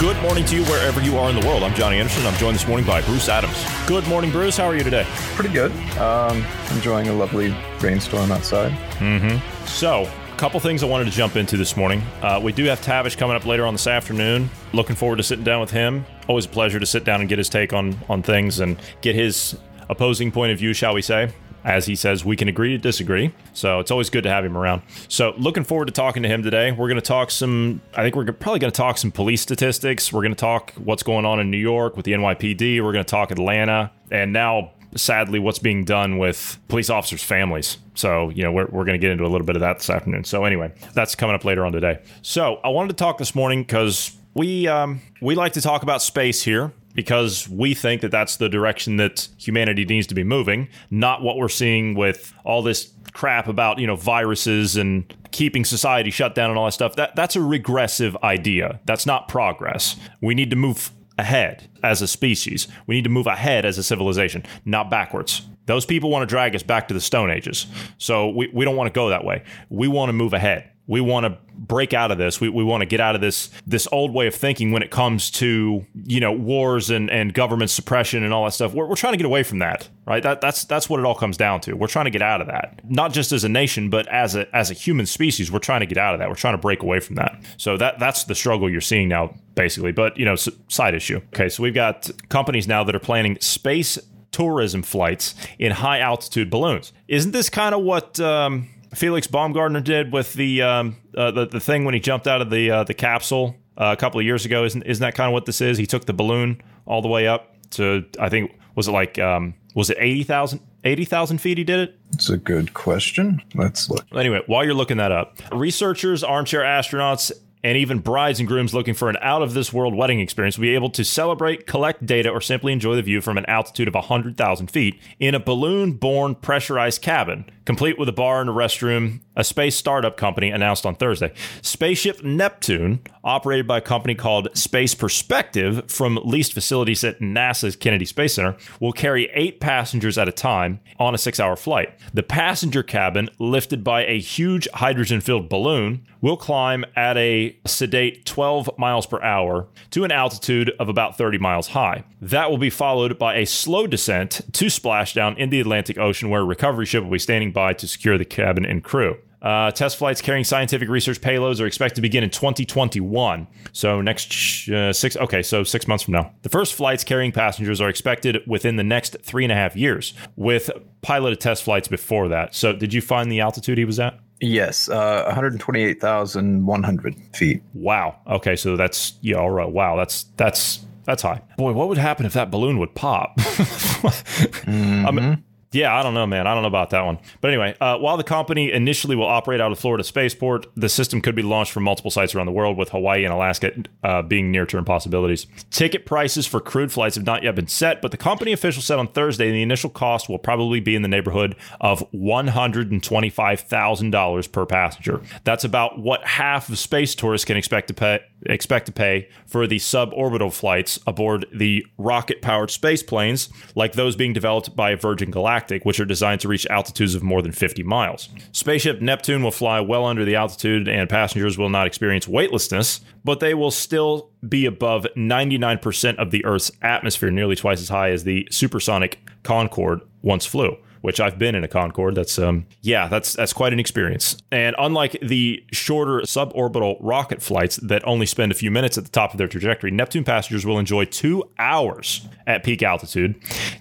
Good morning to you wherever you are in the world. I'm Johnny Anderson. I'm joined this morning by Bruce Adams. Good morning, Bruce. How are you today? Pretty good. Um, enjoying a lovely rainstorm outside. Mm-hmm. So, a couple things I wanted to jump into this morning. Uh, we do have Tavish coming up later on this afternoon. Looking forward to sitting down with him. Always a pleasure to sit down and get his take on on things and get his opposing point of view, shall we say as he says, we can agree to disagree. So it's always good to have him around. So looking forward to talking to him today. We're going to talk some, I think we're probably going to talk some police statistics. We're going to talk what's going on in New York with the NYPD. We're going to talk Atlanta. And now, sadly, what's being done with police officers' families. So, you know, we're, we're going to get into a little bit of that this afternoon. So, anyway, that's coming up later on today. So, I wanted to talk this morning because we um, we like to talk about space here because we think that that's the direction that humanity needs to be moving, not what we're seeing with all this crap about, you know, viruses and keeping society shut down and all that stuff. That that's a regressive idea. That's not progress. We need to move ahead as a species. We need to move ahead as a civilization, not backwards. Those people want to drag us back to the Stone Ages. So we, we don't want to go that way. We want to move ahead we want to break out of this. We, we want to get out of this this old way of thinking when it comes to you know wars and, and government suppression and all that stuff. We're, we're trying to get away from that, right? That that's that's what it all comes down to. We're trying to get out of that, not just as a nation, but as a as a human species. We're trying to get out of that. We're trying to break away from that. So that that's the struggle you're seeing now, basically. But you know, side issue. Okay, so we've got companies now that are planning space tourism flights in high altitude balloons. Isn't this kind of what? Um, Felix Baumgartner did with the um, uh, the, the thing when he jumped out of the uh, the capsule uh, a couple of years ago. Isn't isn't that kind of what this is? He took the balloon all the way up to I think was it like um, was it 80,000 80,000 feet he did it? It's a good question. Let's look. Anyway, while you're looking that up, researchers, armchair astronauts, and even brides and grooms looking for an out of this world wedding experience will be able to celebrate, collect data, or simply enjoy the view from an altitude of 100,000 feet in a balloon borne pressurized cabin, complete with a bar and a restroom, a space startup company announced on Thursday. Spaceship Neptune, operated by a company called Space Perspective from leased facilities at NASA's Kennedy Space Center, will carry eight passengers at a time on a six hour flight. The passenger cabin, lifted by a huge hydrogen filled balloon, will climb at a sedate 12 miles per hour to an altitude of about 30 miles high. That will be followed by a slow descent to splashdown in the Atlantic Ocean, where a recovery ship will be standing by to secure the cabin and crew. Uh, test flights carrying scientific research payloads are expected to begin in 2021. So next uh, six, okay, so six months from now. The first flights carrying passengers are expected within the next three and a half years, with piloted test flights before that. So did you find the altitude he was at? Yes, uh, 128,100 feet. Wow. Okay, so that's yeah. All right. Wow, that's that's that's high. Boy, what would happen if that balloon would pop? mm-hmm. I mean, yeah, I don't know, man. I don't know about that one. But anyway, uh, while the company initially will operate out of Florida Spaceport, the system could be launched from multiple sites around the world, with Hawaii and Alaska uh, being near term possibilities. Ticket prices for crewed flights have not yet been set, but the company official said on Thursday the initial cost will probably be in the neighborhood of $125,000 per passenger. That's about what half of space tourists can expect to pay expect to pay for the suborbital flights aboard the rocket powered space planes like those being developed by Virgin Galactic, which are designed to reach altitudes of more than 50 miles. Spaceship Neptune will fly well under the altitude, and passengers will not experience weightlessness, but they will still be above 99% of the Earth's atmosphere, nearly twice as high as the supersonic Concorde once flew which I've been in a Concorde. That's um yeah, that's that's quite an experience. And unlike the shorter suborbital rocket flights that only spend a few minutes at the top of their trajectory, Neptune passengers will enjoy 2 hours at peak altitude,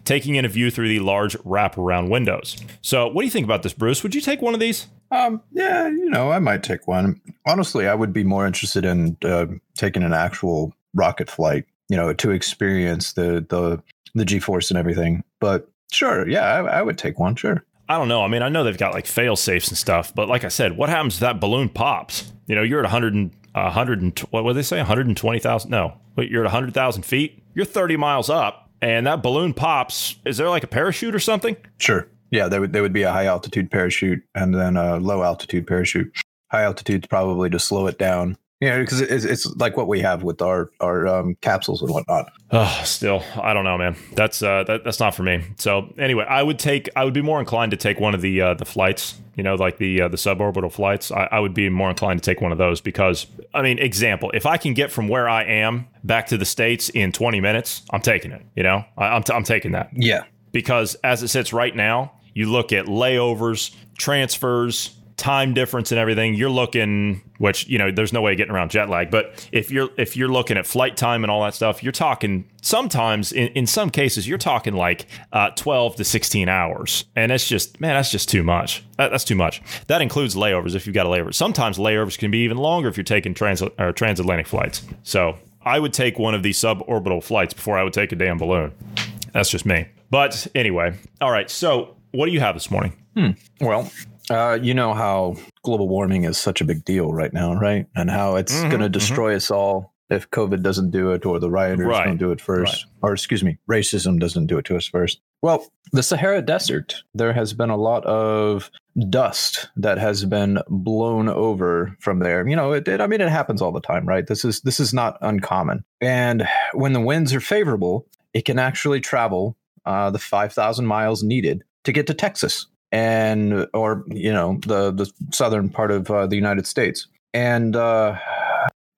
taking in a view through the large wraparound windows. So, what do you think about this, Bruce? Would you take one of these? Um, yeah, you know, I might take one. Honestly, I would be more interested in uh, taking an actual rocket flight, you know, to experience the the the G force and everything. But Sure. Yeah, I, I would take one. Sure. I don't know. I mean, I know they've got like fail safes and stuff, but like I said, what happens if that balloon pops? You know, you're at 100 and a hundred and what would they say? One hundred and twenty thousand? No, wait, you're at hundred thousand feet. You're thirty miles up, and that balloon pops. Is there like a parachute or something? Sure. Yeah, there would there would be a high altitude parachute and then a low altitude parachute. High altitude's probably to slow it down. Yeah, because it's, it's like what we have with our our um, capsules and whatnot. Oh, still, I don't know, man. That's uh, that, that's not for me. So anyway, I would take, I would be more inclined to take one of the uh, the flights. You know, like the uh, the suborbital flights. I, I would be more inclined to take one of those because, I mean, example, if I can get from where I am back to the states in 20 minutes, I'm taking it. You know, I, I'm t- I'm taking that Yeah. because as it sits right now, you look at layovers, transfers, time difference and everything, you're looking which, you know, there's no way of getting around jet lag, but if you're if you're looking at flight time and all that stuff, you're talking sometimes in, in some cases you're talking like uh, 12 to 16 hours. And it's just man, that's just too much. That, that's too much. That includes layovers if you've got a layover. Sometimes layovers can be even longer if you're taking trans or transatlantic flights. So, I would take one of these suborbital flights before I would take a damn balloon. That's just me. But anyway, all right. So, what do you have this morning? Well, uh, you know how global warming is such a big deal right now, right? And how it's Mhm, going to mhm. destroy us all if COVID doesn't do it or the rioters Right, don't do it first. Or, excuse me, racism doesn't do it to us first. Well, the Sahara Desert, there has been a lot of dust that has been blown over from there. You know, it, it I mean, it happens all the time, right? This is this is not uncommon. And when the winds are favorable, it can actually travel uh, the 5,000 miles needed to get to Texas and or you know the the southern part of uh, the United States. And uh,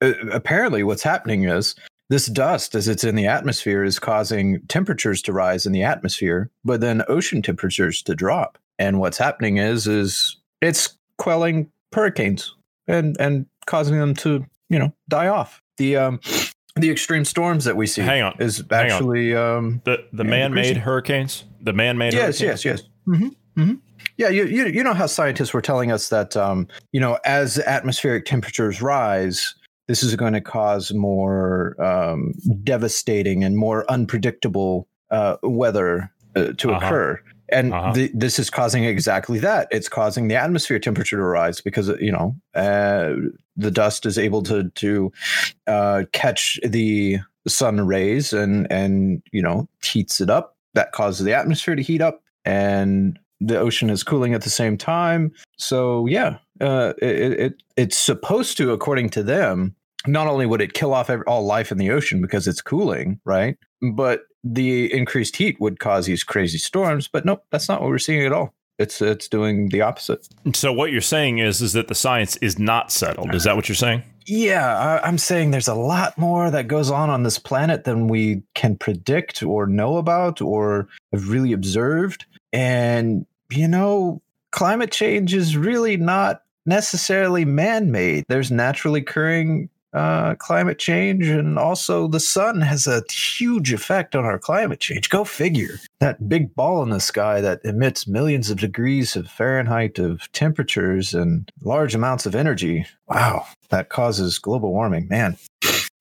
apparently, what's happening is this dust, as it's in the atmosphere, is causing temperatures to rise in the atmosphere, but then ocean temperatures to drop. And what's happening is is it's quelling hurricanes and and causing them to you know die off. The um the extreme storms that we see Hang on, is hang on. actually um The the man-made hurricanes, the man-made yes, hurricanes? yes, yes. hmm hmm Yeah, you, you you know how scientists were telling us that um, you know as atmospheric temperatures rise, this is going to cause more um, devastating and more unpredictable uh, weather uh, to Uh-huh. occur. And Uh-huh. th- this is causing exactly that. It's causing the atmosphere temperature to rise because you know uh, the dust is able to to uh, catch the sun rays and and you know heats it up. That causes the atmosphere to heat up, and the ocean is cooling at the same time. So yeah, uh, it, it it's supposed to, according to them, not only would it kill off ev- all life in the ocean because it's cooling, right? But the increased heat would cause these crazy storms. But nope, that's not what we're seeing at all. It's it's doing the opposite. So what you're saying is is that the science is not settled. Is that what you're saying? Yeah, I, I'm saying there's a lot more that goes on on this planet than we can predict or know about or have really observed. And, you know, climate change is really not necessarily man made. There's naturally occurring uh, climate change, and also the sun has a huge effect on our climate change. Go figure. That big ball in the sky that emits millions of degrees of Fahrenheit of temperatures and large amounts of energy. Wow, that causes global warming. Man,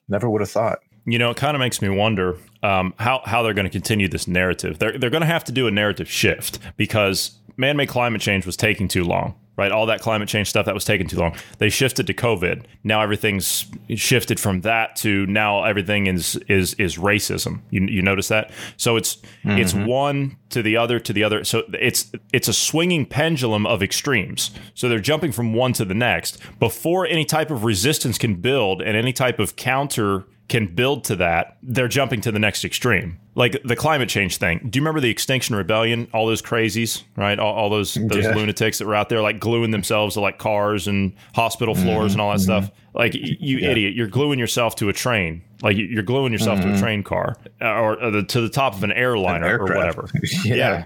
never would have thought. You know, it kind of makes me wonder um, how how they're going to continue this narrative. They're they're going to have to do a narrative shift because man-made climate change was taking too long. Right, all that climate change stuff that was taking too long. They shifted to COVID. Now everything's shifted from that to now everything is is is racism. You you notice that? So it's it's mm-hmm. one to the other to the other. So it's it's a swinging pendulum of extremes. So they're jumping from one to the next before any type of resistance can build and any type of counter can build to that, they're jumping to the next extreme. Like the climate change thing. Do you remember the Extinction Rebellion? All those crazies, right? All, all those those Yeah. lunatics that were out there, like gluing themselves to like cars and hospital mm-hmm. floors and all that mm-hmm. stuff. Like you idiot, you're gluing yourself to a train. Like you- you're gluing yourself to a mm-hmm. train car uh, or, or the, to the top of an airliner or whatever. yeah. Yeah.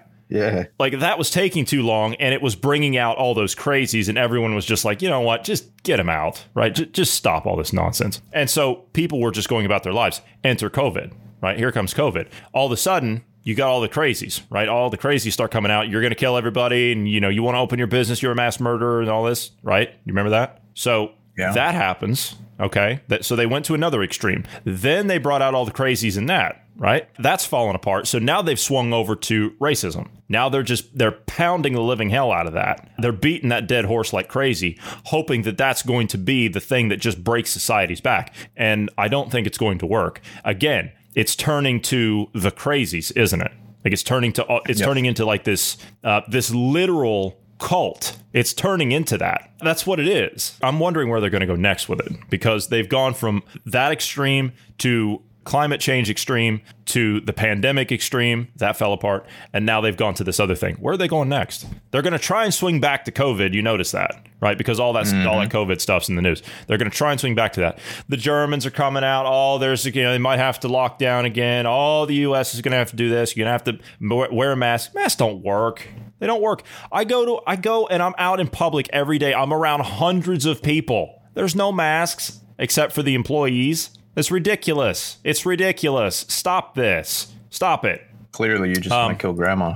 Like that was taking too long, and it was bringing out all those crazies, and everyone was just like, you know what, just get them out, right? J- just stop all this nonsense. And so people were just going about their lives. Enter COVID, right? Here comes COVID. All of a sudden, you got all the crazies, right? All the crazies start coming out. You're going to kill everybody, and you know you want to open your business. You're a mass murderer, and all this, right? You remember that? So Yeah. that happens. Okay, that, so they went to another extreme. Then they brought out all the crazies in that. right? That's fallen apart. So now they've swung over to racism. Now they're just they're pounding the living hell out of that. They're beating that dead horse like crazy, hoping that that's going to be the thing that just breaks society's back. And I don't think it's going to work. Again, it's turning to the crazies, isn't it? Like it's turning to it's yep. turning into like this uh, this literal cult. It's turning into that. That's what it is. I'm wondering where they're going to go next with it because they've gone from that extreme to climate change extreme to the pandemic extreme that fell apart and now they've gone to this other thing. Where are they going next? They're going to try and swing back to covid you notice that right? Because all that mm-hmm. all that covid stuff's in the news. They're going to try and swing back to that. The germans are coming out oh there's you know they might have to lock down again. Oh the us is going to have to do this. You're going to have to wear a mask. Masks don't work they don't work i go to i go and i'm out in public every day i'm around hundreds of people there's no masks except for the employees it's ridiculous. It's ridiculous. Stop this. Stop it. Clearly, you just um, want to kill grandma.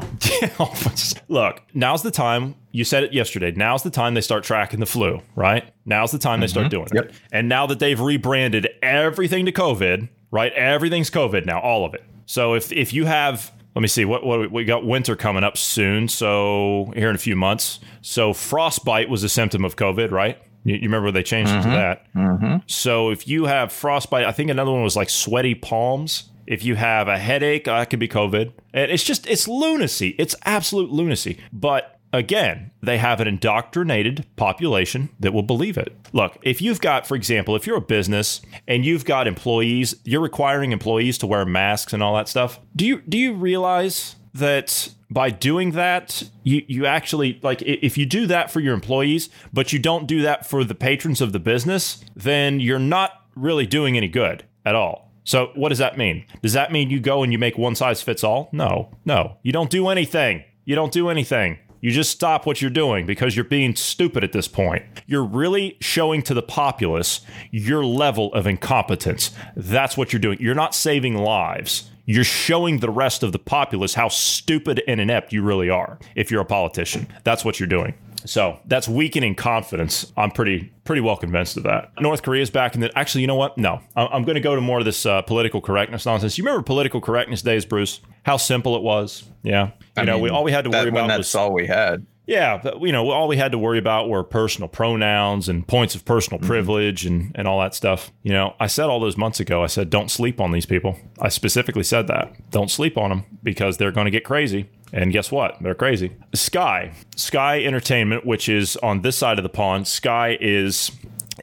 Look, now's the time. You said it yesterday. Now's the time they start tracking the flu, right? Now's the time mm-hmm. they start mm-hmm. doing yep. it. And now that they've rebranded everything to COVID, right? Everything's COVID now, all of it. So if if you have let me see what, what we got winter coming up soon so here in a few months so frostbite was a symptom of covid right you, you remember they changed mm-hmm. it to mm-hmm. that. Mm-hmm. So if you have frostbite, I think another one was like sweaty palms. If you have a headache, that could be COVID. And it's just, it's lunacy. It's absolute lunacy. But again, they have an indoctrinated population that will believe it. Look, if you've got, for example, if you're a business and you've got employees, you're requiring employees to wear masks and all that stuff. Do you do you realize that by doing that, you, you actually like if you do that for your employees, but you don't do that for the patrons of the business, then you're not really doing any good at all. So, what does that mean? Does that mean you go and you make one size fits all? No, no. You don't do anything. You don't do anything. You just stop what you're doing because you're being stupid at this point. You're really showing to the populace your level of incompetence. That's what you're doing. You're not saving lives you're showing the rest of the populace how stupid and inept you really are if you're a politician. That's what you're doing. So that's weakening confidence. I'm pretty pretty well convinced of that. North Korea is back in the. Actually, you know what? No, I'm going to go to more of this uh, political correctness nonsense. You remember political correctness days, Bruce? How simple it was. Yeah, you I know, mean, we all we had to worry about that's was all we had. Yeah, but, you know, all we had to worry about were personal pronouns and points of personal mm-hmm. privilege and, and all that stuff. You know, I said all those months ago, I said, don't sleep on these people. I specifically said that. Don't sleep on them because they're going to get crazy. And guess what? They're crazy. Sky, Sky Entertainment, which is on this side of the pond, Sky is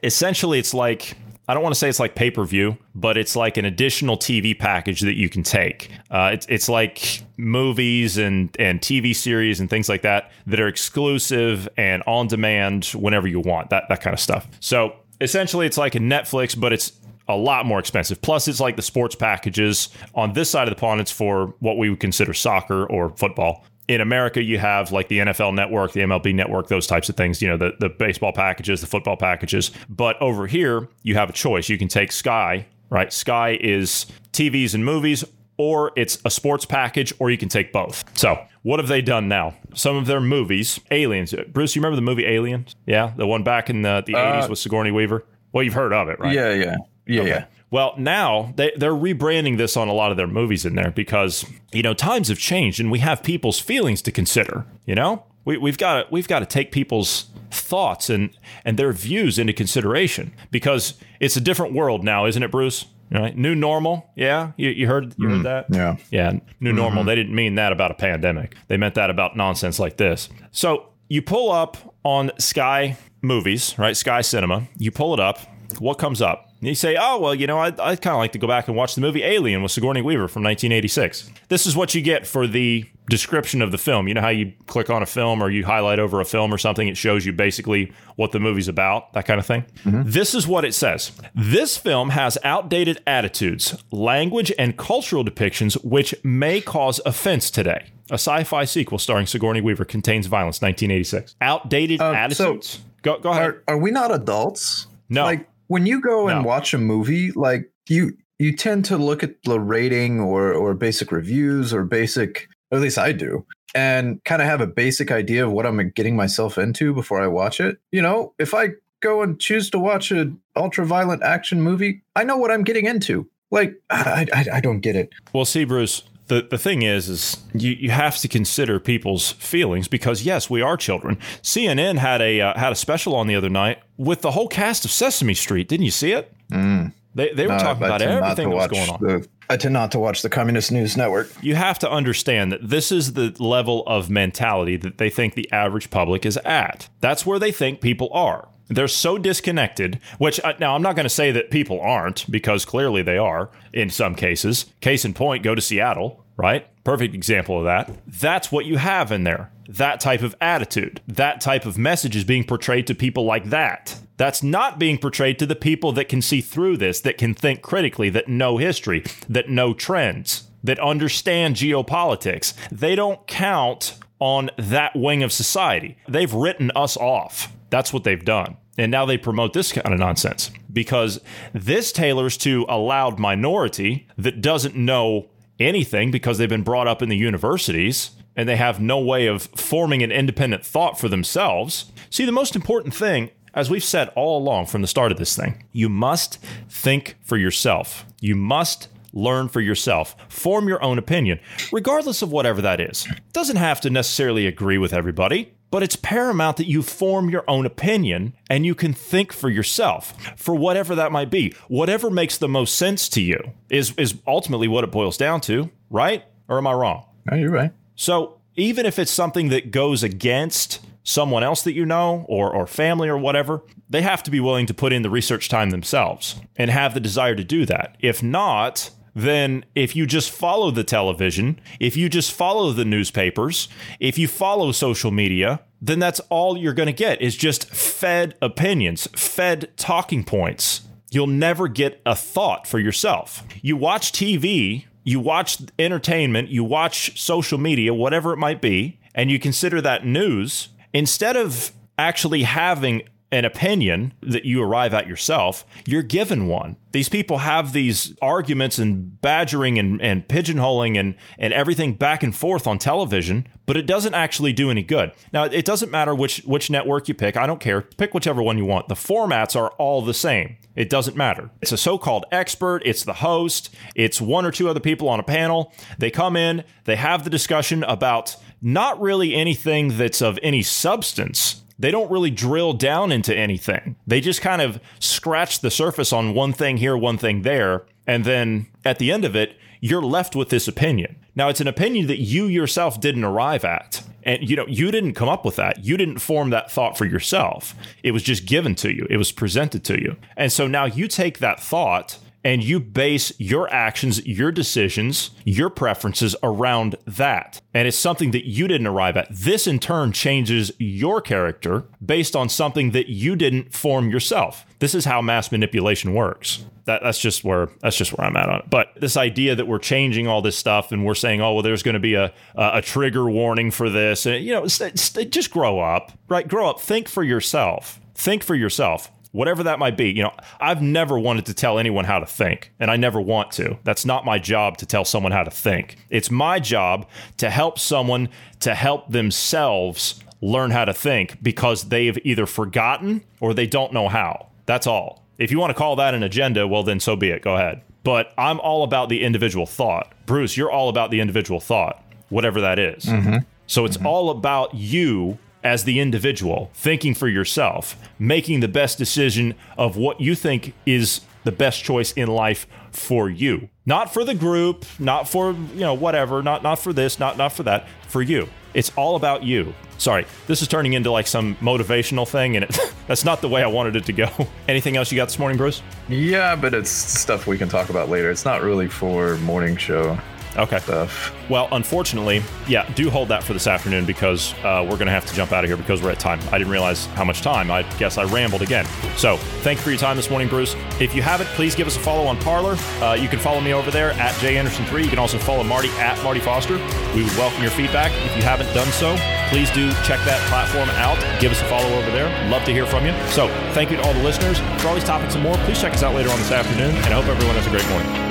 essentially, it's like I don't want to say it's like pay per view, but it's like an additional TV package that you can take. Uh, it's it's like movies and and TV series and things like that that are exclusive and on demand whenever you want. That that kind of stuff. So essentially, it's like a Netflix, but it's a lot more expensive. Plus, it's like the sports packages. On this side of the pond, it's for what we would consider soccer or football in America, you have like the NFL network, the MLB network, those types of things, you know, the, the baseball packages, the football packages. But over here, you have a choice. You can take Sky, right? Sky is TVs and movies, or it's a sports package, or you can take both. So, what have they done now? Some of their movies, Aliens. Bruce, you remember the movie Aliens? Yeah, the one back in the, the uh, 80s with Sigourney Weaver? Well, you've heard of it, right? Yeah, yeah. Yeah, okay. yeah. Well, now they, they're rebranding this on a lot of their movies in there because, you know, times have changed and we have people's feelings to consider, you know? We, we've got to we've got to take people's thoughts and and their views into consideration because it's a different world now, isn't it, Bruce? Right? New normal, yeah. You, you heard you heard mm, that, yeah, yeah. New mm-hmm. normal. They didn't mean that about a pandemic. They meant that about nonsense like this. So you pull up on Sky Movies, right? Sky Cinema. You pull it up. What comes up? And you say, oh, well, you know, I'd, I'd kind of like to go back and watch the movie Alien with Sigourney Weaver from 1986. This is what you get for the description of the film. You know how you click on a film or you highlight over a film or something, it shows you basically what the movie's about, that kind of thing. Mm-hmm. This is what it says This film has outdated attitudes, language, and cultural depictions which may cause offense today. A sci fi sequel starring Sigourney Weaver contains violence, 1986. Outdated uh, attitudes. So go, go ahead. Are, are we not adults? No. Like, when you go and watch a movie, like you you tend to look at the rating or or basic reviews or basic at least I do and kind of have a basic idea of what I'm getting myself into before I watch it. You know, if I go and choose to watch an ultra violent action movie, I know what I'm getting into. Like, I, I, I don't get it. Well, see, Bruce, the, the thing is, is you, you have to consider people's feelings because yes, we are children. CNN had a uh, had a special on the other night with the whole cast of Sesame Street. Didn't you see it? Mm. They they were talking about everything that was going on. The, I tend not to watch the Communist News Network. You have to understand that this is the level of mentality that they think the average public is at. That's where they think people are. They're so disconnected, which uh, now I'm not going to say that people aren't because clearly they are in some cases. Case in point, go to Seattle, right? Perfect example of that. That's what you have in there. That type of attitude, that type of message is being portrayed to people like that. That's not being portrayed to the people that can see through this, that can think critically, that know history, that know trends, that understand geopolitics. They don't count on that wing of society. They've written us off. That's what they've done. And now they promote this kind of nonsense because this tailors to a loud minority that doesn't know anything because they've been brought up in the universities and they have no way of forming an independent thought for themselves. See, the most important thing, as we've said all along from the start of this thing, you must think for yourself. You must learn for yourself, form your own opinion, regardless of whatever that is. Doesn't have to necessarily agree with everybody, but it's paramount that you form your own opinion and you can think for yourself for whatever that might be. Whatever makes the most sense to you is is ultimately what it boils down to, right? Or am I wrong? No, you're right. So, even if it's something that goes against someone else that you know or, or family or whatever, they have to be willing to put in the research time themselves and have the desire to do that. If not, then if you just follow the television, if you just follow the newspapers, if you follow social media, then that's all you're going to get is just fed opinions, fed talking points. You'll never get a thought for yourself. You watch TV, you watch entertainment, you watch social media, whatever it might be, and you consider that news, instead of actually having an opinion that you arrive at yourself, you're given one. These people have these arguments and badgering and, and pigeonholing and, and everything back and forth on television, but it doesn't actually do any good. Now, it doesn't matter which, which network you pick. I don't care. Pick whichever one you want. The formats are all the same. It doesn't matter. It's a so called expert, it's the host, it's one or two other people on a panel. They come in, they have the discussion about not really anything that's of any substance they don't really drill down into anything. They just kind of scratch the surface on one thing here, one thing there. And then at the end of it, you're left with this opinion. Now, it's an opinion that you yourself didn't arrive at. And you know, you didn't come up with that. You didn't form that thought for yourself. It was just given to you. It was presented to you. And so now you take that thought and you base your actions, your decisions, your preferences around that. And it's something that you didn't arrive at. This in turn changes your character based on something that you didn't form yourself. This is how mass manipulation works. That, that's just where that's just where I'm at on it. But this idea that we're changing all this stuff and we're saying, oh well, there's going to be a a trigger warning for this, and you know, just grow up, right? Grow up. Think for yourself. Think for yourself whatever that might be. You know, I've never wanted to tell anyone how to think, and I never want to. That's not my job to tell someone how to think. It's my job to help someone to help themselves learn how to think because they've either forgotten or they don't know how. That's all. If you want to call that an agenda, well, then so be it. Go ahead. But I'm all about the individual thought. Bruce, you're all about the individual thought, whatever that is. Mm-hmm. So it's mm-hmm. all about you as the individual, thinking for yourself, making the best decision of what you think is the best choice in life for you. Not for the group, not for, you know, whatever, not not for this, not not for that, for you. It's all about you. Sorry, this is turning into like some motivational thing, and it, that's not the way I wanted it to go. Anything else you got this morning, Bruce? Yeah, but it's stuff we can talk about later. It's not really for morning show. Okay. Stuff. Well, unfortunately, yeah, do hold that for this afternoon because uh, we're going to have to jump out of here because we're at time. I didn't realize how much time. I guess I rambled again. So, thank you for your time this morning, Bruce. If you haven't, please give us a follow on Parler. Uh, you can follow me over there at janderson3. You can also follow Marty at Marty Foster. We would welcome your feedback. If you haven't done so, please do check that platform out. Give us a follow over there. Love to hear from you. So, thank you to all the listeners. For all these topics and more, please check us out later on this afternoon. And I hope everyone has a great morning.